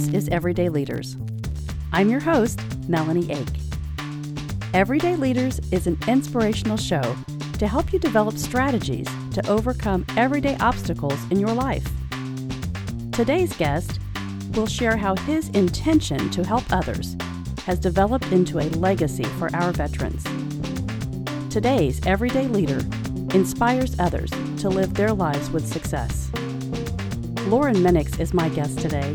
This is Everyday Leaders. I'm your host, Melanie Ake. Everyday Leaders is an inspirational show to help you develop strategies to overcome everyday obstacles in your life. Today's guest will share how his intention to help others has developed into a legacy for our veterans. Today's everyday leader inspires others to live their lives with success. Lauren Minix is my guest today.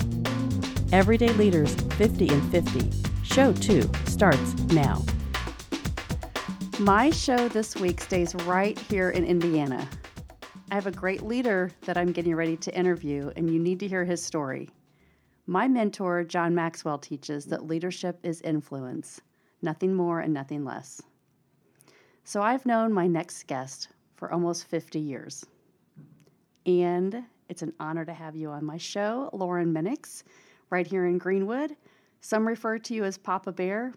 Everyday Leaders 50 and 50, Show 2 starts now. My show this week stays right here in Indiana. I have a great leader that I'm getting ready to interview, and you need to hear his story. My mentor, John Maxwell, teaches that leadership is influence, nothing more and nothing less. So I've known my next guest for almost 50 years. And it's an honor to have you on my show, Lauren Minix, right here in Greenwood. Some refer to you as Papa Bear.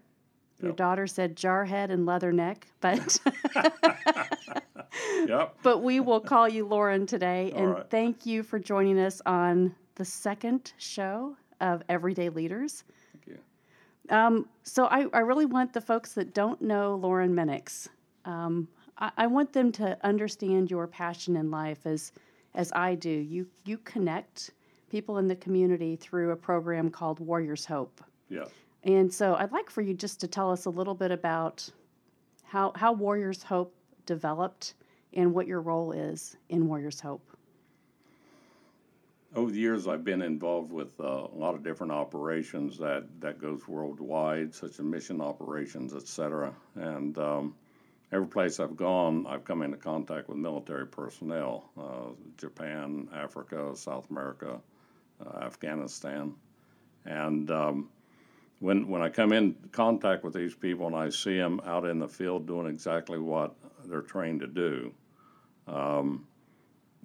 Your Yep. daughter said jarhead and leather neck, but Yep. but we will call you Lauren today. And right. thank you for joining us on the second show of Everyday Leaders. Thank you. Um, so I, I really want the folks that don't know Lauren Minix, um, I, I want them to understand your passion in life as as I do. You you connect people in the community through a program called Warriors Hope. Yeah. And so I'd like for you just to tell us a little bit about how how Warriors Hope developed and what your role is in Warriors Hope. Over the years, I've been involved with uh, a lot of different operations that, that goes worldwide, such as mission operations, et cetera. And um, every place I've gone, I've come into contact with military personnel: uh, Japan, Africa, South America, Afghanistan, and um, when when I come in contact with these people and I see them out in the field doing exactly what they're trained to do, um,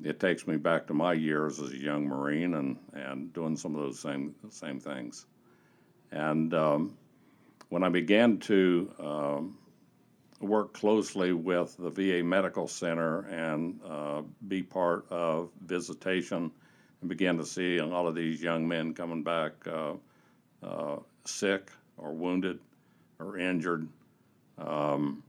it takes me back to my years as a young Marine and, and doing some of those same same things. And um, when I began to um, work closely with the VA Medical Center and uh, be part of visitation, and began to see a lot of these young men coming back uh, uh, sick or wounded or injured. Um,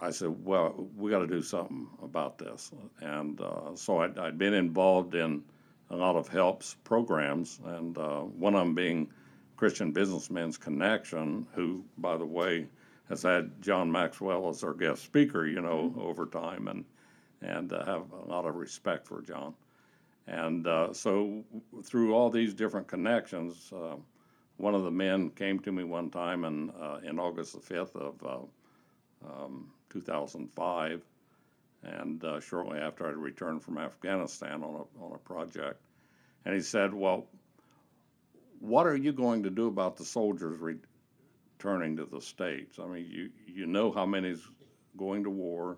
I said, well, we got to do something about this. And uh, so I'd, I'd been involved in a lot of helps programs, and uh, one of them being Christian Businessmen's Connection, who, by the way, has had John Maxwell as our guest speaker, you know, over time, and and uh, have a lot of respect for John. And uh, so through all these different connections, uh, one of the men came to me one time in, uh, in August the 5th of uh, um, 2005, and uh, shortly after I'd returned from Afghanistan on a, on a project. And he said, Well, what are you going to do about the soldiers returning to the States? I mean, you, you know how many's going to war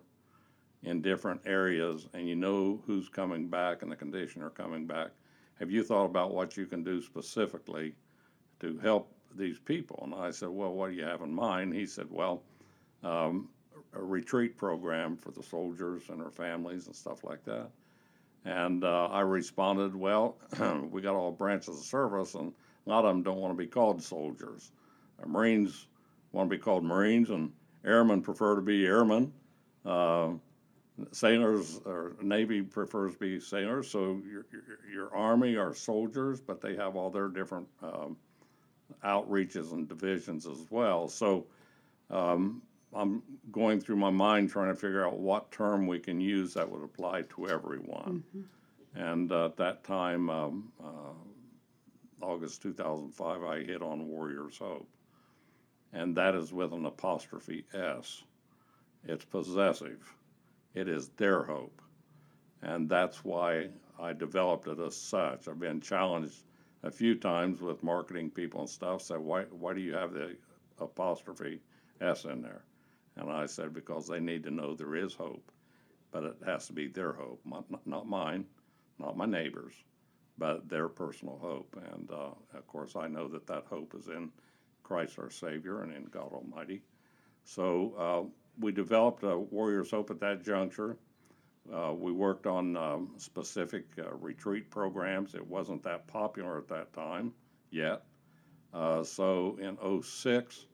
in different areas, and you know who's coming back and the condition are coming back. Have you thought about what you can do specifically to help these people? And I said, Well, what do you have in mind? He said, Well, um, a retreat program for the soldiers and their families and stuff like that. And uh, I responded, Well, we got all branches of service, and a lot of them don't want to be called soldiers. Uh, Marines want to be called Marines, and airmen prefer to be airmen. Uh, sailors or Navy prefers to be sailors. So your, your, your Army are soldiers, but they have all their different um, outreaches and divisions as well. So um, I'm going through my mind trying to figure out what term we can use that would apply to everyone. And uh, at that time, um, uh, August 2005, I hit on Warriors Hope. And that is with an apostrophe S. It's possessive. It is their hope. And that's why I developed it as such. I've been challenged a few times with marketing people and stuff, say, why, why do you have the apostrophe S in there? And I said, because they need to know there is hope, but it has to be their hope, not, not mine, not my neighbors, but their personal hope. And uh, of course, I know that that hope is in Christ our Savior and in God Almighty. So uh, we developed a Warriors Hope at that juncture. Uh, we worked on um, specific uh, retreat programs. It wasn't that popular at that time yet. Uh, so in 06,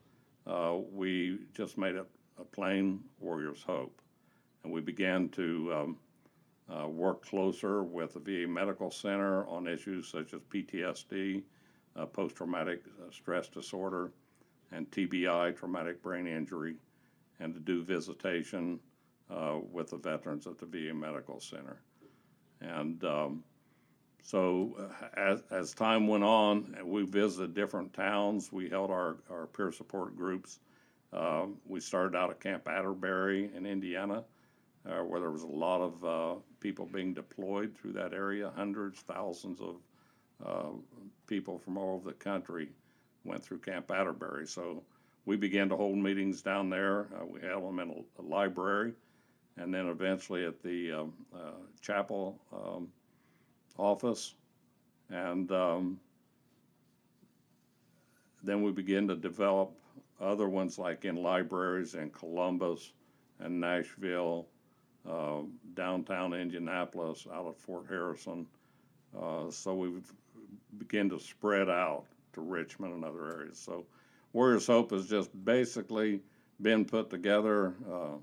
uh, we just made it a plain Warriors Hope. And we began to um, uh, work closer with the VA Medical Center on issues such as PTSD, uh, post traumatic stress disorder, and TBI, traumatic brain injury, and to do visitation uh, with the veterans at the VA Medical Center. And um, so uh, as, as time went on, we visited different towns. We held our, our peer support groups. Uh, we started out at Camp Atterbury in Indiana, uh, where there was a lot of uh, people being deployed through that area. Hundreds, thousands of people from all over the country went through Camp Atterbury. So we began to hold meetings down there. Uh, we held them in a, a library and then eventually at the um, uh, chapel um, office. And um, then we begin to develop other ones like in libraries in Columbus and Nashville, uh, downtown Indianapolis, out of Fort Harrison. Uh, so we begin to spread out to Richmond and other areas. So Warriors Hope has just basically been put together uh,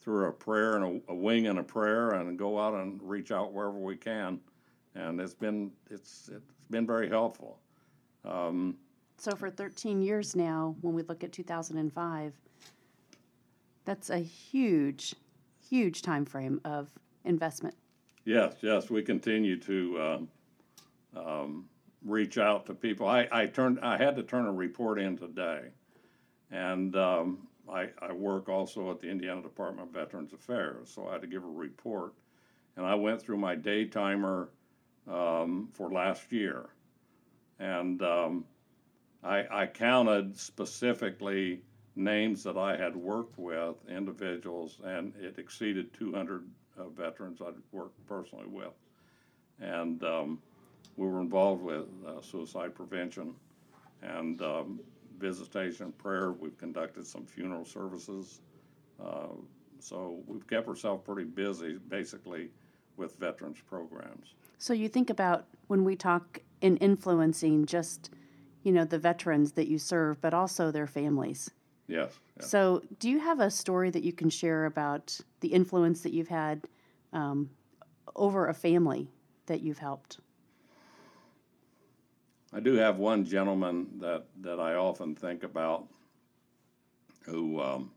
through a prayer and a, a, wing and a prayer and go out and reach out wherever we can. And it's been it's it's been very helpful. Um, so for 13 years now, when we look at 2005, that's a huge, huge time frame of investment. Yes, yes, we continue to um, um, reach out to people. I, I turned I had to turn a report in today, and um, I, I work also at the Indiana Department of Veterans Affairs, so I had to give a report. And I went through my day timer um, for last year. And um, I, I counted specifically names that I had worked with, individuals, and it exceeded 200 uh, veterans I'd worked personally with. And um, we were involved with uh, suicide prevention and um, visitation prayer. We've conducted some funeral services. Uh, so we've kept ourselves pretty busy, basically, with veterans programs. So you think about when we talk in influencing just, you know, the veterans that you serve, but also their families. Yes. yes. So do you have a story that you can share about the influence that you've had um, over a family that you've helped? I do have one gentleman that, that I often think about who um,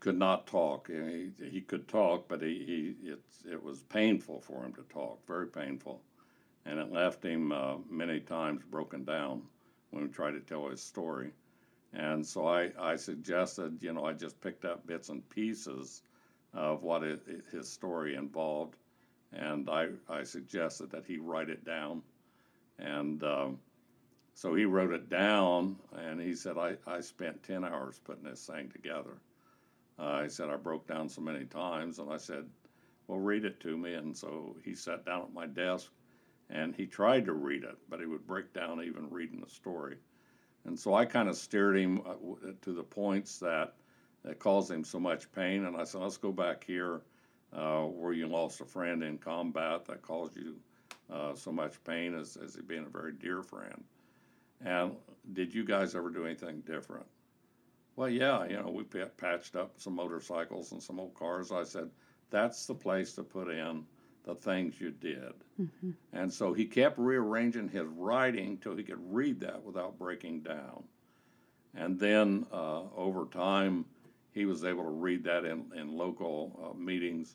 could not talk. He, he could talk, but he, he it, it was painful for him to talk, very painful. And it left him uh, many times broken down when we tried to tell his story. And so I, I suggested, you know, I just picked up bits and pieces of what it, it, his story involved. And I, I suggested that he write it down and um, so he wrote it down, and he said, I, I spent 10 hours putting this thing together. Uh, he said, I broke down so many times, and I said, Well, read it to me. And so he sat down at my desk and he tried to read it, but he would break down even reading the story. And so I kind of steered him uh, to the points that, that caused him so much pain. And I said, Let's go back here uh, where you lost a friend in combat that caused you uh, so much pain as, as he being a very dear friend. And did you guys ever do anything different? Well, yeah, you know, we patched up some motorcycles and some old cars. I said, that's the place to put in the things you did. Mm-hmm. And so he kept rearranging his writing till he could read that without breaking down. And then uh, over time, he was able to read that in, in local uh, meetings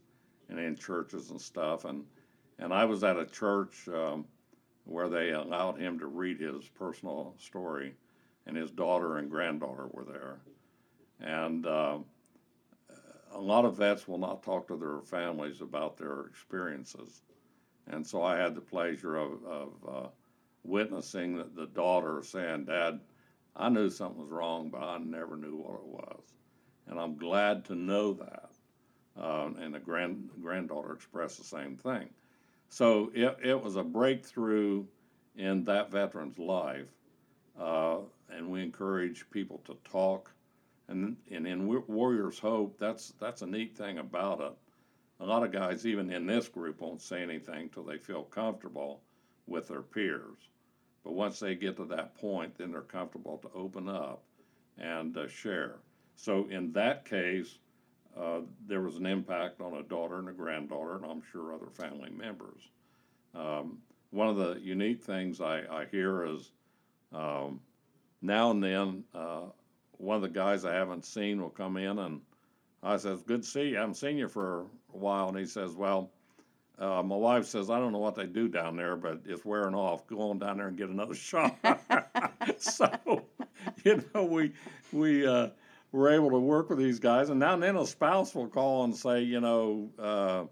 and in churches and stuff. And and I was at a church um, where they allowed him to read his personal story, and his daughter and granddaughter were there. And uh, a lot of vets will not talk to their families about their experiences. And so I had the pleasure of, of uh, witnessing the, the daughter saying, Dad, I knew something was wrong, but I never knew what it was. And I'm glad to know that. Uh, and the grand, granddaughter expressed the same thing. So it, it was a breakthrough in that veteran's life, uh, and we encourage people to talk. And, and in Warriors Hope, that's that's a neat thing about it. a lot of guys, even in this group, won't say anything till they feel comfortable with their peers. But once they get to that point, then they're comfortable to open up and uh, share. So in that case, uh, there was an impact on a daughter and a granddaughter, and I'm sure other family members. Um, one of the unique things I, I hear is um, now and then uh, one of the guys I haven't seen will come in and I says, "Good to see you. I haven't seen you for a while." And he says, "Well, uh, my wife says I don't know what they do down there, but it's wearing off. Go on down there and get another shot." so, you know, we we uh, were able to work with these guys, and now and then a spouse will call and say, you know. Uh,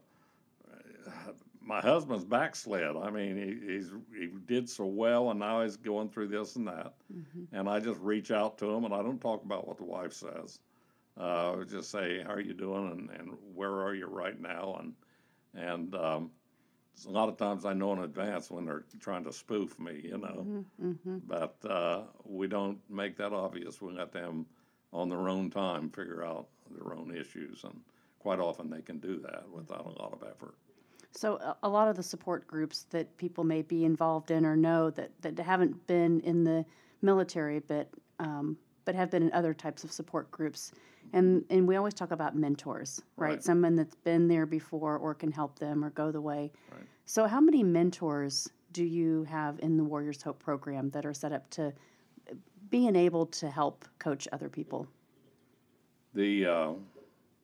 my husband's backslid. I mean, he, he's he did so well, and now he's going through this and that. Mm-hmm. And I just reach out to him, and I don't talk about what the wife says. Uh, just say, "How are you doing?" and, and where are you right now? And and um, a lot of times I know in advance when they're trying to spoof me, you know. Mm-hmm, mm-hmm. But uh, we don't make that obvious. We let them, on their own time, figure out their own issues, and quite often they can do that without a lot of effort. So a, lot of the support groups that people may be involved in or know that, that haven't been in the military, but um, but have been in other types of support groups. And and we always talk about mentors, right? right? Someone that's been there before or can help them or go the way. Right. So how many mentors do you have in the Warriors Hope program that are set up to be able to help coach other people? The uh,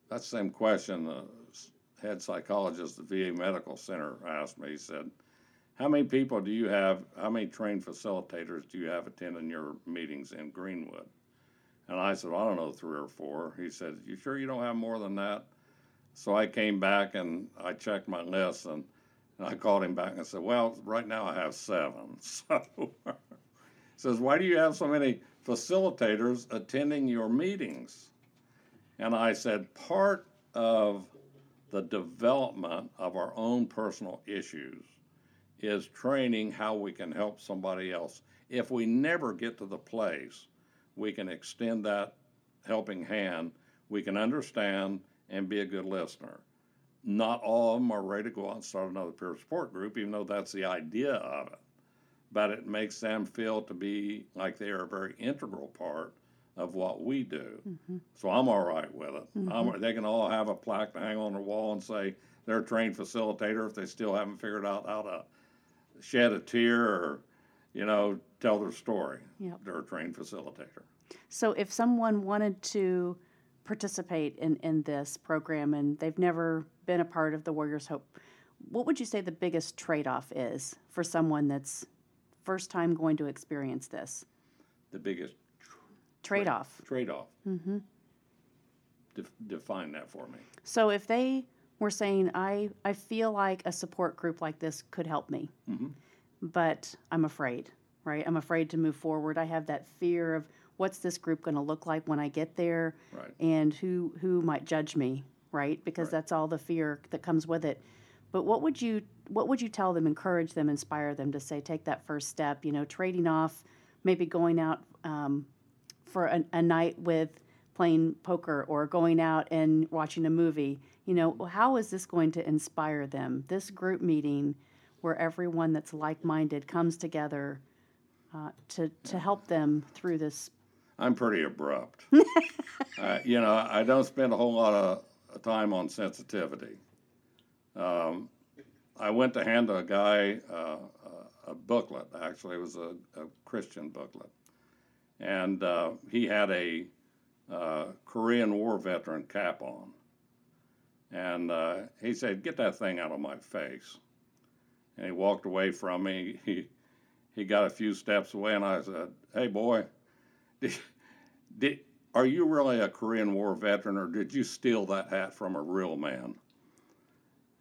that same question. the head psychologist at the VA Medical Center asked me, he said, How many people do you have, how many trained facilitators do you have attending your meetings in Greenwood? And I said, well, I don't know, three or four. He said, You sure you don't have more than that? So I came back and I checked my list and, and I called him back and said, Well, right now I have seven. So says, Why do you have so many facilitators attending your meetings? And I said, Part of the development of our own personal issues is training how we can help somebody else. If we never get to the place we can extend that helping hand, we can understand and be a good listener. Not all of them are ready to go out and start another peer support group, even though that's the idea of it. But it makes them feel to be like they are a very integral part of what we do. Mm-hmm. So I'm all right with it. Mm-hmm. they can all have a plaque to hang on the wall and say they're a trained facilitator if they still haven't figured out how to shed a tear or, you know, tell their story. Yep. They're a trained facilitator. So if someone wanted to participate in, in this program and they've never been a part of the Warriors Hope, what would you say the biggest trade off is for someone that's first time going to experience this? The biggest Trade off. Trade off. Mm-hmm. define that for me. So if they were saying, I, I feel like a support group like this could help me, mm-hmm. but I'm afraid, right? I'm afraid to move forward. I have that fear of what's this group going to look like when I get there right. and who, who might judge me, right? Because right. that's all the fear that comes with it. But what would you what would you tell them, encourage them, inspire them to say, take that first step? You know, trading off, maybe going out um, for a, a night with playing poker or going out and watching a movie. You know, how is this going to inspire them? This group meeting where everyone that's like minded comes together uh, to, to help them through this. I'm pretty abrupt. uh, you know, I don't spend a whole lot of time on sensitivity. Um, I went to hand a guy uh, a booklet, actually, it was a, a Christian booklet and uh, he had a uh, Korean War veteran cap on. And uh, he said, "Get that thing out of my face." And he walked away from me. He he got a few steps away, and I said, "Hey, boy, did, did, are you really a Korean War veteran, or did you steal that hat from a real man?"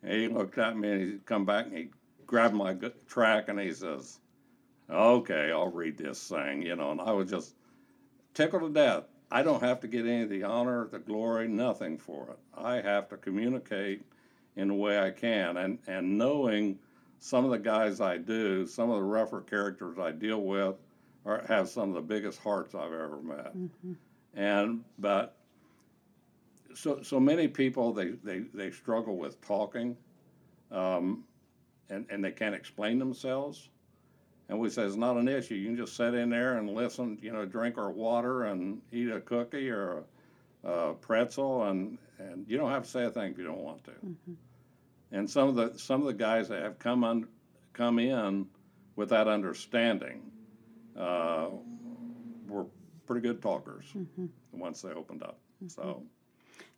And he looked at me, and he come back, and he grabbed my track, and he says, okay, I'll read this thing, you know, and I was just tickled to death. I don't have to get any of the honor, the glory, nothing for it. I have to communicate in the way I can. And, and knowing some of the guys I do, some of the rougher characters I deal with, are, have some of the biggest hearts I've ever met. Mm-hmm. And, but so so many people they, they, they struggle with talking, um, and and they can't explain themselves. And we say it's not an issue. You can just sit in there and listen. You know, drink our water and eat a cookie or a, a pretzel, and and you don't have to say a thing if you don't want to. Mm-hmm. And some of the some of the guys that have come on come in with that understanding uh, were pretty good talkers mm-hmm. once they opened up. Mm-hmm. So.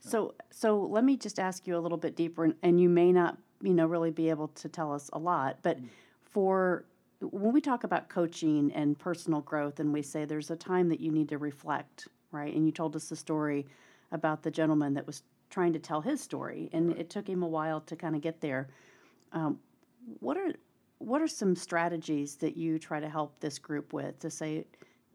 So, so let me just ask you a little bit deeper, and, you may not, you know, really be able to tell us a lot, but mm. for when we talk about coaching and personal growth, and we say there's a time that you need to reflect, right? And you told us the story about the gentleman that was trying to tell his story, and right. it took him a while to kind of get there. Um, what are what are some strategies that you try to help this group with to say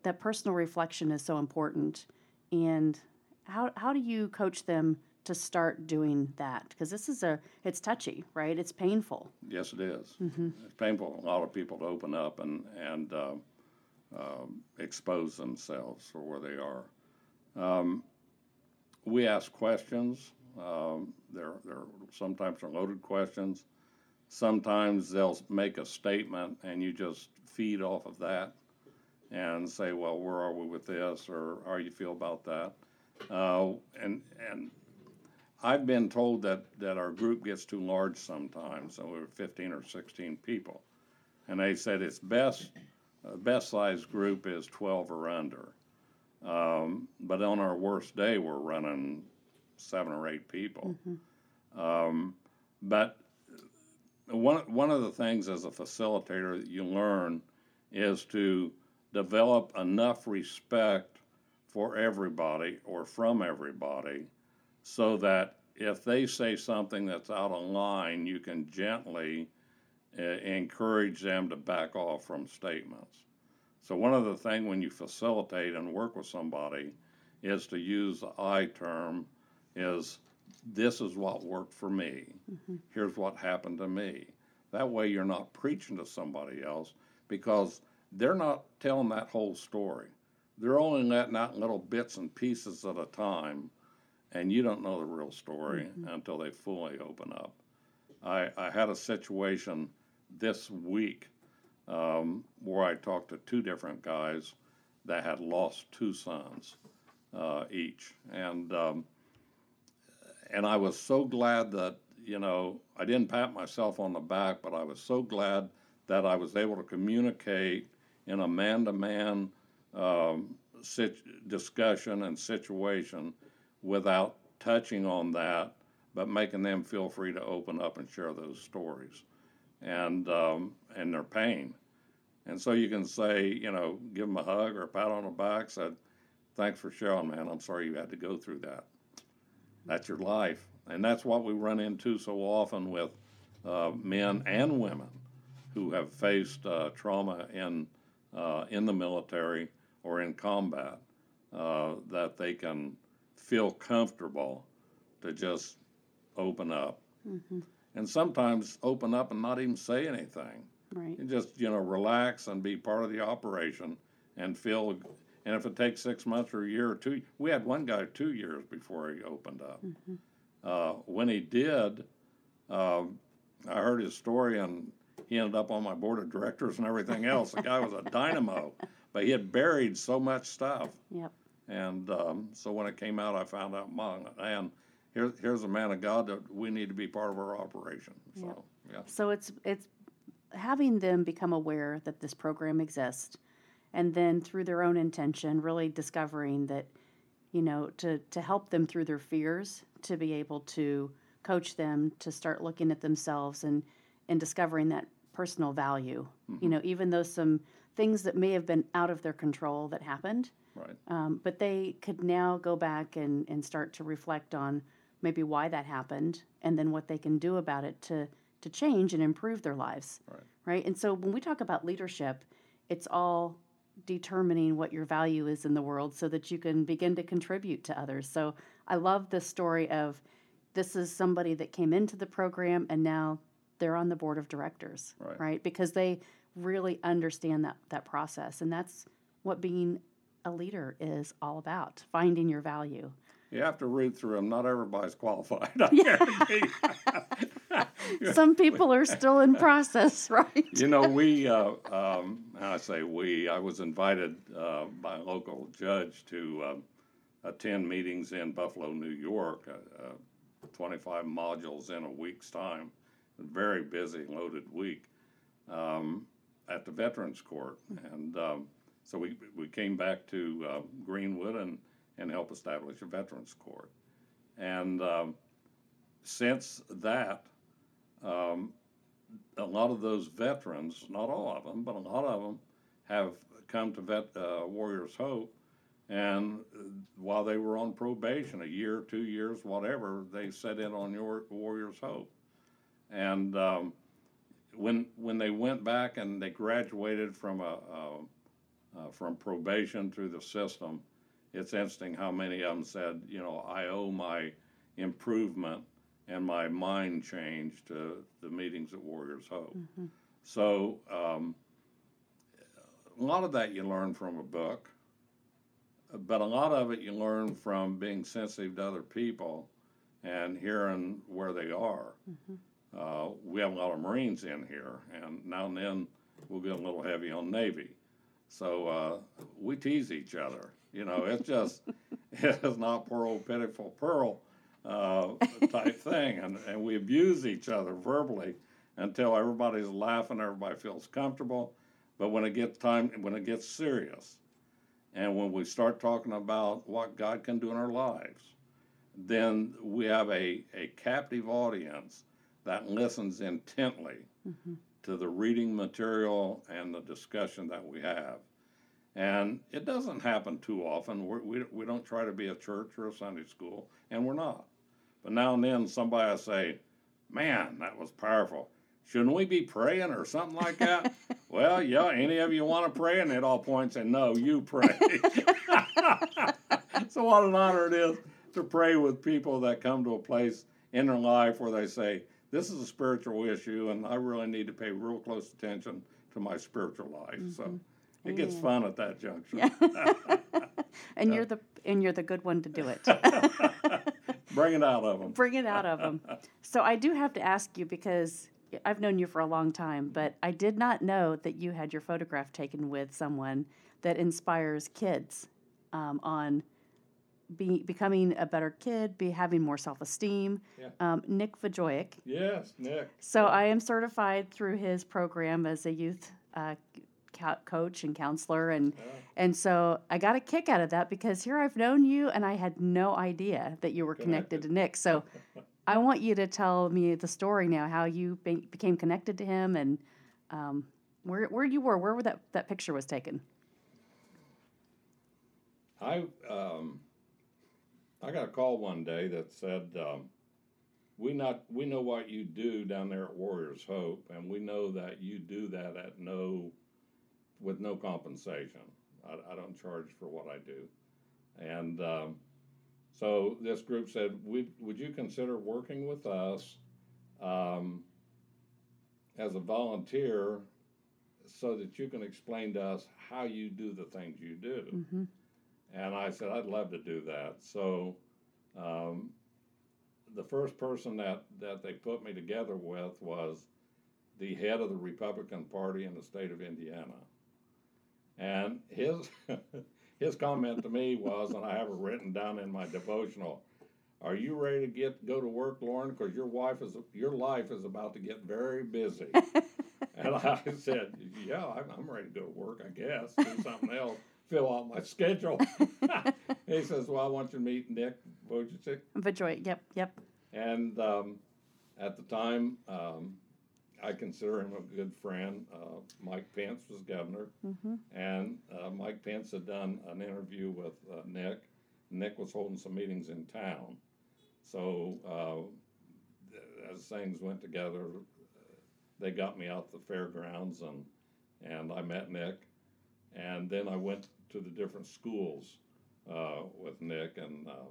that personal reflection is so important, and how how do you coach them to start doing that? Because this is a it's touchy right? It's painful. Yes it is. Mm-hmm. it's painful for a lot of people to open up and and uh, uh, expose themselves for where they are. Um, we ask questions. Um, they're, they're sometimes are loaded questions. Sometimes they'll make a statement and you just feed off of that and say well where are we with this? or how you feel about that uh, and and I've been told that, that our group gets too large sometimes, so we're 15 or 16 people. And they said it's best, uh, best size group is 12 or under. Um, but on our worst day, we're running seven or eight people. Mm-hmm. Um, but one, one of the things as a facilitator that you learn is to develop enough respect for everybody or from everybody so that if they say something that's out of line, you can gently uh, encourage them to back off from statements. So, one of the things when you facilitate and work with somebody is to use the I term is this is what worked for me. Mm-hmm. Here's what happened to me. That way, you're not preaching to somebody else because they're not telling that whole story. They're only letting out little bits and pieces at a time and you don't know the real story mm-hmm. until they fully open up. I, I had a situation this week um, where I talked to two different guys that had lost two sons uh, each, and um, and I was so glad that you know I didn't pat myself on the back, but I was so glad that I was able to communicate in a man-to-man um, sit- discussion and situation without touching on that, but making them feel free to open up and share those stories and um, and their pain. And so you can say, you know, give them a hug or a pat on the back, said, "Thanks for sharing, man. I'm sorry you had to go through that. That's your life." And that's what we run into so often with uh, men and women who have faced uh, trauma in uh, in the military or in combat uh, that they can feel comfortable to just open up. Mm-hmm. And sometimes open up and not even say anything. Right. And just, you know, relax and be part of the operation and feel. And if it takes six months or a year or two, we had one guy two years before he opened up. Mm-hmm. Uh, when he did, uh, I heard his story and he ended up on my board of directors and everything else. the guy was a dynamo, but he had buried so much stuff. Yep. And um, so when it came out, I found out, and here's here's a man of God that we need to be part of our operation. So yeah. So it's it's having them become aware that this program exists, and then through their own intention, really discovering that, you know, to to help them through their fears, to be able to coach them to start looking at themselves and and discovering that personal value. Mm-hmm. You know, even though some things that may have been out of their control that happened Right. Um, but they could now go back and, and start to reflect on maybe why that happened and then what they can do about it to, to change and improve their lives. Right. Right. And so when we talk about leadership, it's all determining what your value is in the world so that you can begin to contribute to others. So I love the story of this is somebody that came into the program and now they're on the board of directors, right? right? Because they really understand that that process and that's what being a leader is all about finding your value. you have to read through them. Not everybody's qualified. I guarantee. Some people are still in process, right? you know, we, uh, um, I say we, I was invited uh, by a local judge to uh, attend meetings in Buffalo, New York, uh, uh, 25 modules in a week's time. A very busy, loaded week um, at the Veterans Court. And um, so we, we came back to uh, Greenwood and, and helped establish a Veterans Court. And um, since that, um, a lot of those veterans, not all of them, but a lot of them, have come to vet, uh, Warriors Hope. And uh, while they were on probation, a year, two years, whatever, they set in on your Warriors Hope. And um, when when they went back and they graduated from a, a uh, from probation through the system, it's interesting how many of them said, you know, I owe my improvement and my mind change to the meetings at Warriors Hope. Mm-hmm. So um, a lot of that you learn from a book, but a lot of it you learn from being sensitive to other people and hearing where they are. Mm-hmm. Uh, we have a lot of Marines in here, and now and then we'll get a little heavy on Navy. So uh, we tease each other. You know, it's just it's not poor old pitiful Pearl uh, type thing, and, and we abuse each other verbally until everybody's laughing, everybody feels comfortable. But when it gets time, when it gets serious, and when we start talking about what God can do in our lives, then we have a, a captive audience that listens intently Mm-hmm. to the reading material and the discussion that we have. And it doesn't happen too often. We're, we, we don't try to be a church or a Sunday school, and we're not. But now and then somebody will say, Man, that was powerful. Shouldn't we be praying or something like that? well, yeah, any of you want to pray? And it all points and no, you pray. so, what an honor it is to pray with people that come to a place in their life where they say, This is a spiritual issue, and I really need to pay real close attention to my spiritual life. So, it gets fun at that juncture. and you're the and you're the good one to do it. Bring it out of them. Bring it out of them. So I do have to ask you because I've known you for a long time, but I did not know that you had your photograph taken with someone that inspires kids um, on be, becoming a better kid, be having more self esteem. Yeah. Um, Nick Vajoyic. Yes, Nick. So I am certified through his program as a youth uh, co- coach and counselor, and and so I got a kick out of that because here I've known you and I had no idea that you were connected, to Nick. So I want you to tell me the story now, how you be- became connected to him, and um, where where you were, where that that picture was taken. I um, I got a call one day that said, um, "We not we know what you do down there at Warriors Hope, and we know that you do that at no with no compensation. I, I don't charge for what I do." And um, so this group said, would, "Would you consider working with us um, as a volunteer?" So that you can explain to us how you do the things you do. hmm And I said, I'd love to do that. So um, the first person that, that they put me together with was the head of the Republican Party in the state of Indiana. And his, his comment to me was, and I have it written down in my devotional, are you ready to get go to work, Lauren? Because your wife is your life is about to get very busy. and I said, Yeah, I'm, I'm ready to go to work. I guess do something else, fill out my schedule. he says, Well, I want you to meet Nick Vujicic. Vajoyic. Yep. Yep. And um, at the time, um, I consider him a good friend. Uh, Mike Pence was governor, hmm and uh, Mike Pence had done an interview with uh, Nick. Nick was holding some meetings in town. So uh, as things went together, they got me out to the fairgrounds and, and I met Nick. And then I went to the different schools uh, with Nick and uh,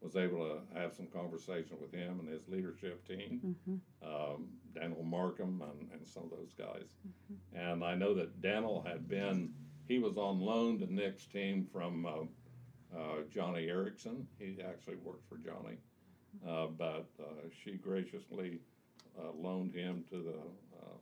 was able to have some conversation with him and his leadership team hmm um, Daniel Markham and, and some of those guys. And I know that Daniel had been, he was on loan to Nick's team from uh, uh, Joni Eareckson. He actually worked for Joni, uh, but uh, she graciously uh, loaned him to the um,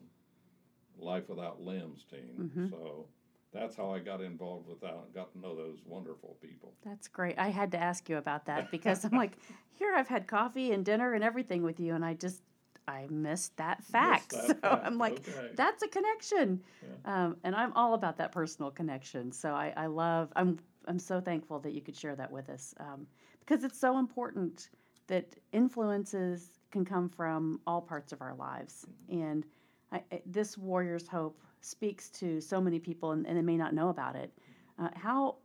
Life Without Limbs team. So that's how I got involved with that. and Got to know those wonderful people. That's great. I had to ask you about that because I'm like, here I've had coffee and dinner and everything with you, and I just I missed that fact. that so fact. I'm like, Okay. that's a connection, um, and I'm all about that personal connection. So I, I love. I'm I'm so thankful that you could share that with us um, because it's so important that influences can come from all parts of our lives, and I, I- this Warrior's Hope speaks to so many people, and, and they may not know about it. Uh, how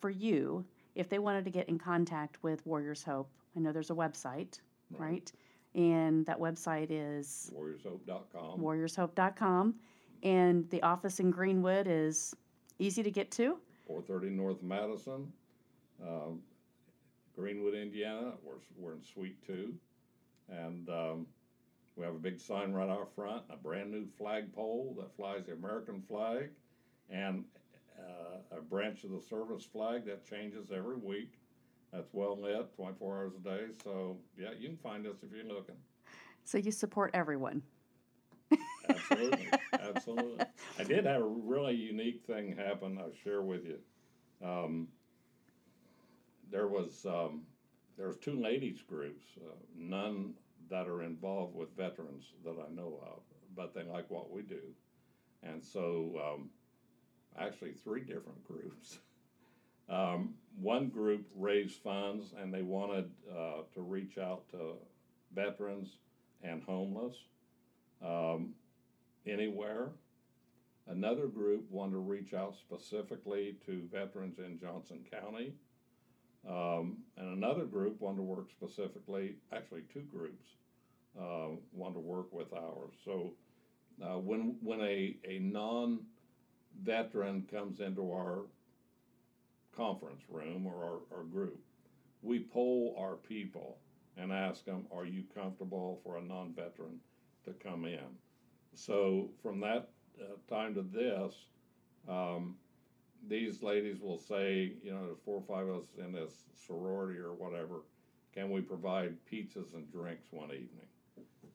for you, if they wanted to get in contact with Warriors Hope, I know there's a website, right? And that website is WarriorsHope.com. warriorshope.com. And the office in Greenwood is easy to get to. 430 North Madison, um, Greenwood, Indiana. We're, we're in Suite 2. And um, we have a big sign right out front, a brand new flagpole that flies the American flag, and uh, a branch of the service flag that changes every week. That's well lit, 24 hours a day. So, yeah, you can find us if you're looking. So you support everyone. Absolutely, absolutely. I did have a really unique thing happen. I'll share with you. Um, there was um, there was two ladies groups, uh, none that are involved with veterans that I know of, but they like what we do, and so um, actually three different groups. Um, one group raised funds and they wanted uh, to reach out to veterans and homeless um, anywhere. Another group wanted to reach out specifically to veterans in Johnson County. Um, and another group wanted to work specifically, actually, two groups uh, wanted to work with ours. So uh, when, when a, a non veteran comes into our conference room or our, our group, we poll our people and ask them, Are you comfortable for a non veteran to come in? So from that uh, time to this, um, these ladies will say, you know, there's four or five of us in this sorority or whatever. Can we provide pizzas and drinks one evening?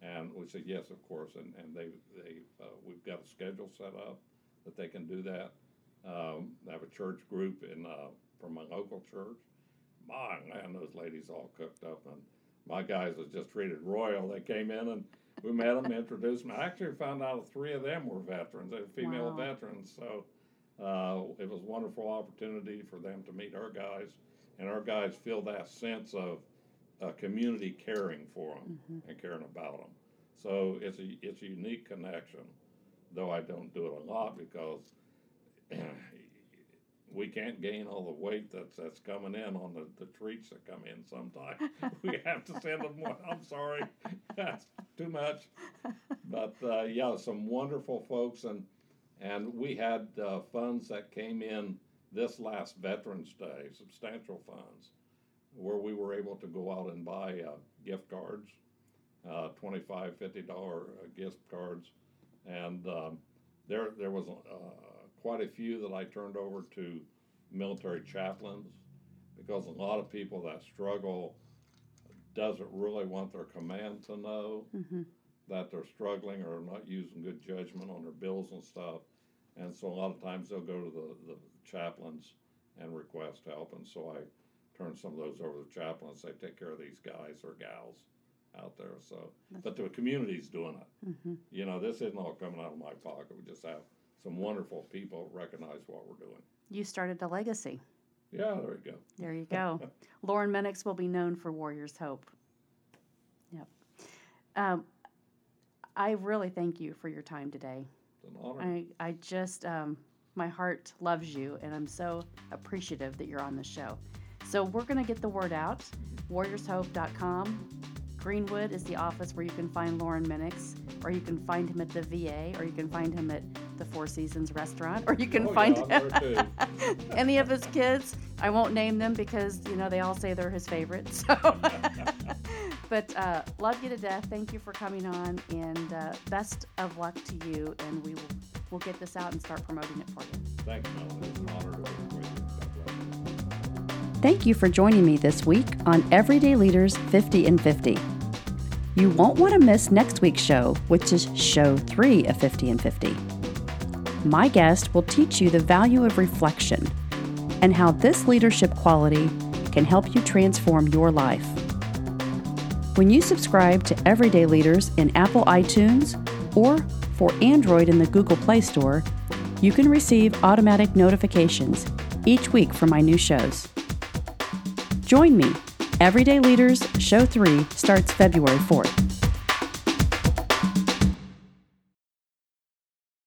And we said yes, of course. And, and they they uh, we've got a schedule set up that they can do that. Um, they have a church group in uh, from a local church. My man, those ladies all cooked up, and my guys was just treated royal. They came in and we met them, introduced them. I actually found out three of them were veterans, they were female Wow. veterans. So uh, it was a wonderful opportunity for them to meet our guys, and our guys feel that sense of uh, community caring for them and caring about them. So it's a it's a unique connection, though I don't do it a lot because we can't gain all the weight that's that's coming in on the, the treats that come in sometimes. we have to send them one. I'm sorry, that's too much. But uh, yeah, some wonderful folks and and we had uh, funds that came in this last Veterans Day, substantial funds, where we were able to go out and buy uh, gift cards, uh, 25 $50 uh, gift cards. And um, there, there was uh, quite a few that I turned over to military chaplains because a lot of people that struggle doesn't really want their command to know Mm-hmm. that they're struggling or not using good judgment on their bills and stuff. And so a lot of times they'll go to the, the chaplains and request help. And so I turn some of those over to the chaplains, say, take care of these guys or gals out there. So, but the community's doing it. Mm-hmm. You know, this isn't all coming out of my pocket. We just have some wonderful people recognize what we're doing. You started a legacy. Yeah, there you go. There you go. Lauren Minix will be known for Warriors Hope. Yep. Um, I really thank you for your time today. An honor. I, I just, um, my heart loves you, and I'm so appreciative that you're on the show. So, we're going to get the word out warriorshope.com. Greenwood is the office where you can find Lauren Minix, or you can find him at the VA, or you can find him at the Four Seasons restaurant, or you can Oh, find yeah, him any of his kids. I won't name them because you know they all say they're his favorites. So, but uh, love you to death. Thank you for coming on, and uh, best of luck to you. And we will we'll get this out and start promoting it for you. Thanks, Melanie. It's an honor to be with you. God bless you. Thank you for joining me this week on Everyday Leaders 50 and 50. You won't want to miss next week's show, which is show 3 of 50 and 50. My guest will teach you the value of reflection and how this leadership quality can help you transform your life. When you subscribe to Everyday Leaders in Apple iTunes or for Android in the Google Play Store, you can receive automatic notifications each week for my new shows. Join me. Everyday Leaders Show 3 starts February 4th.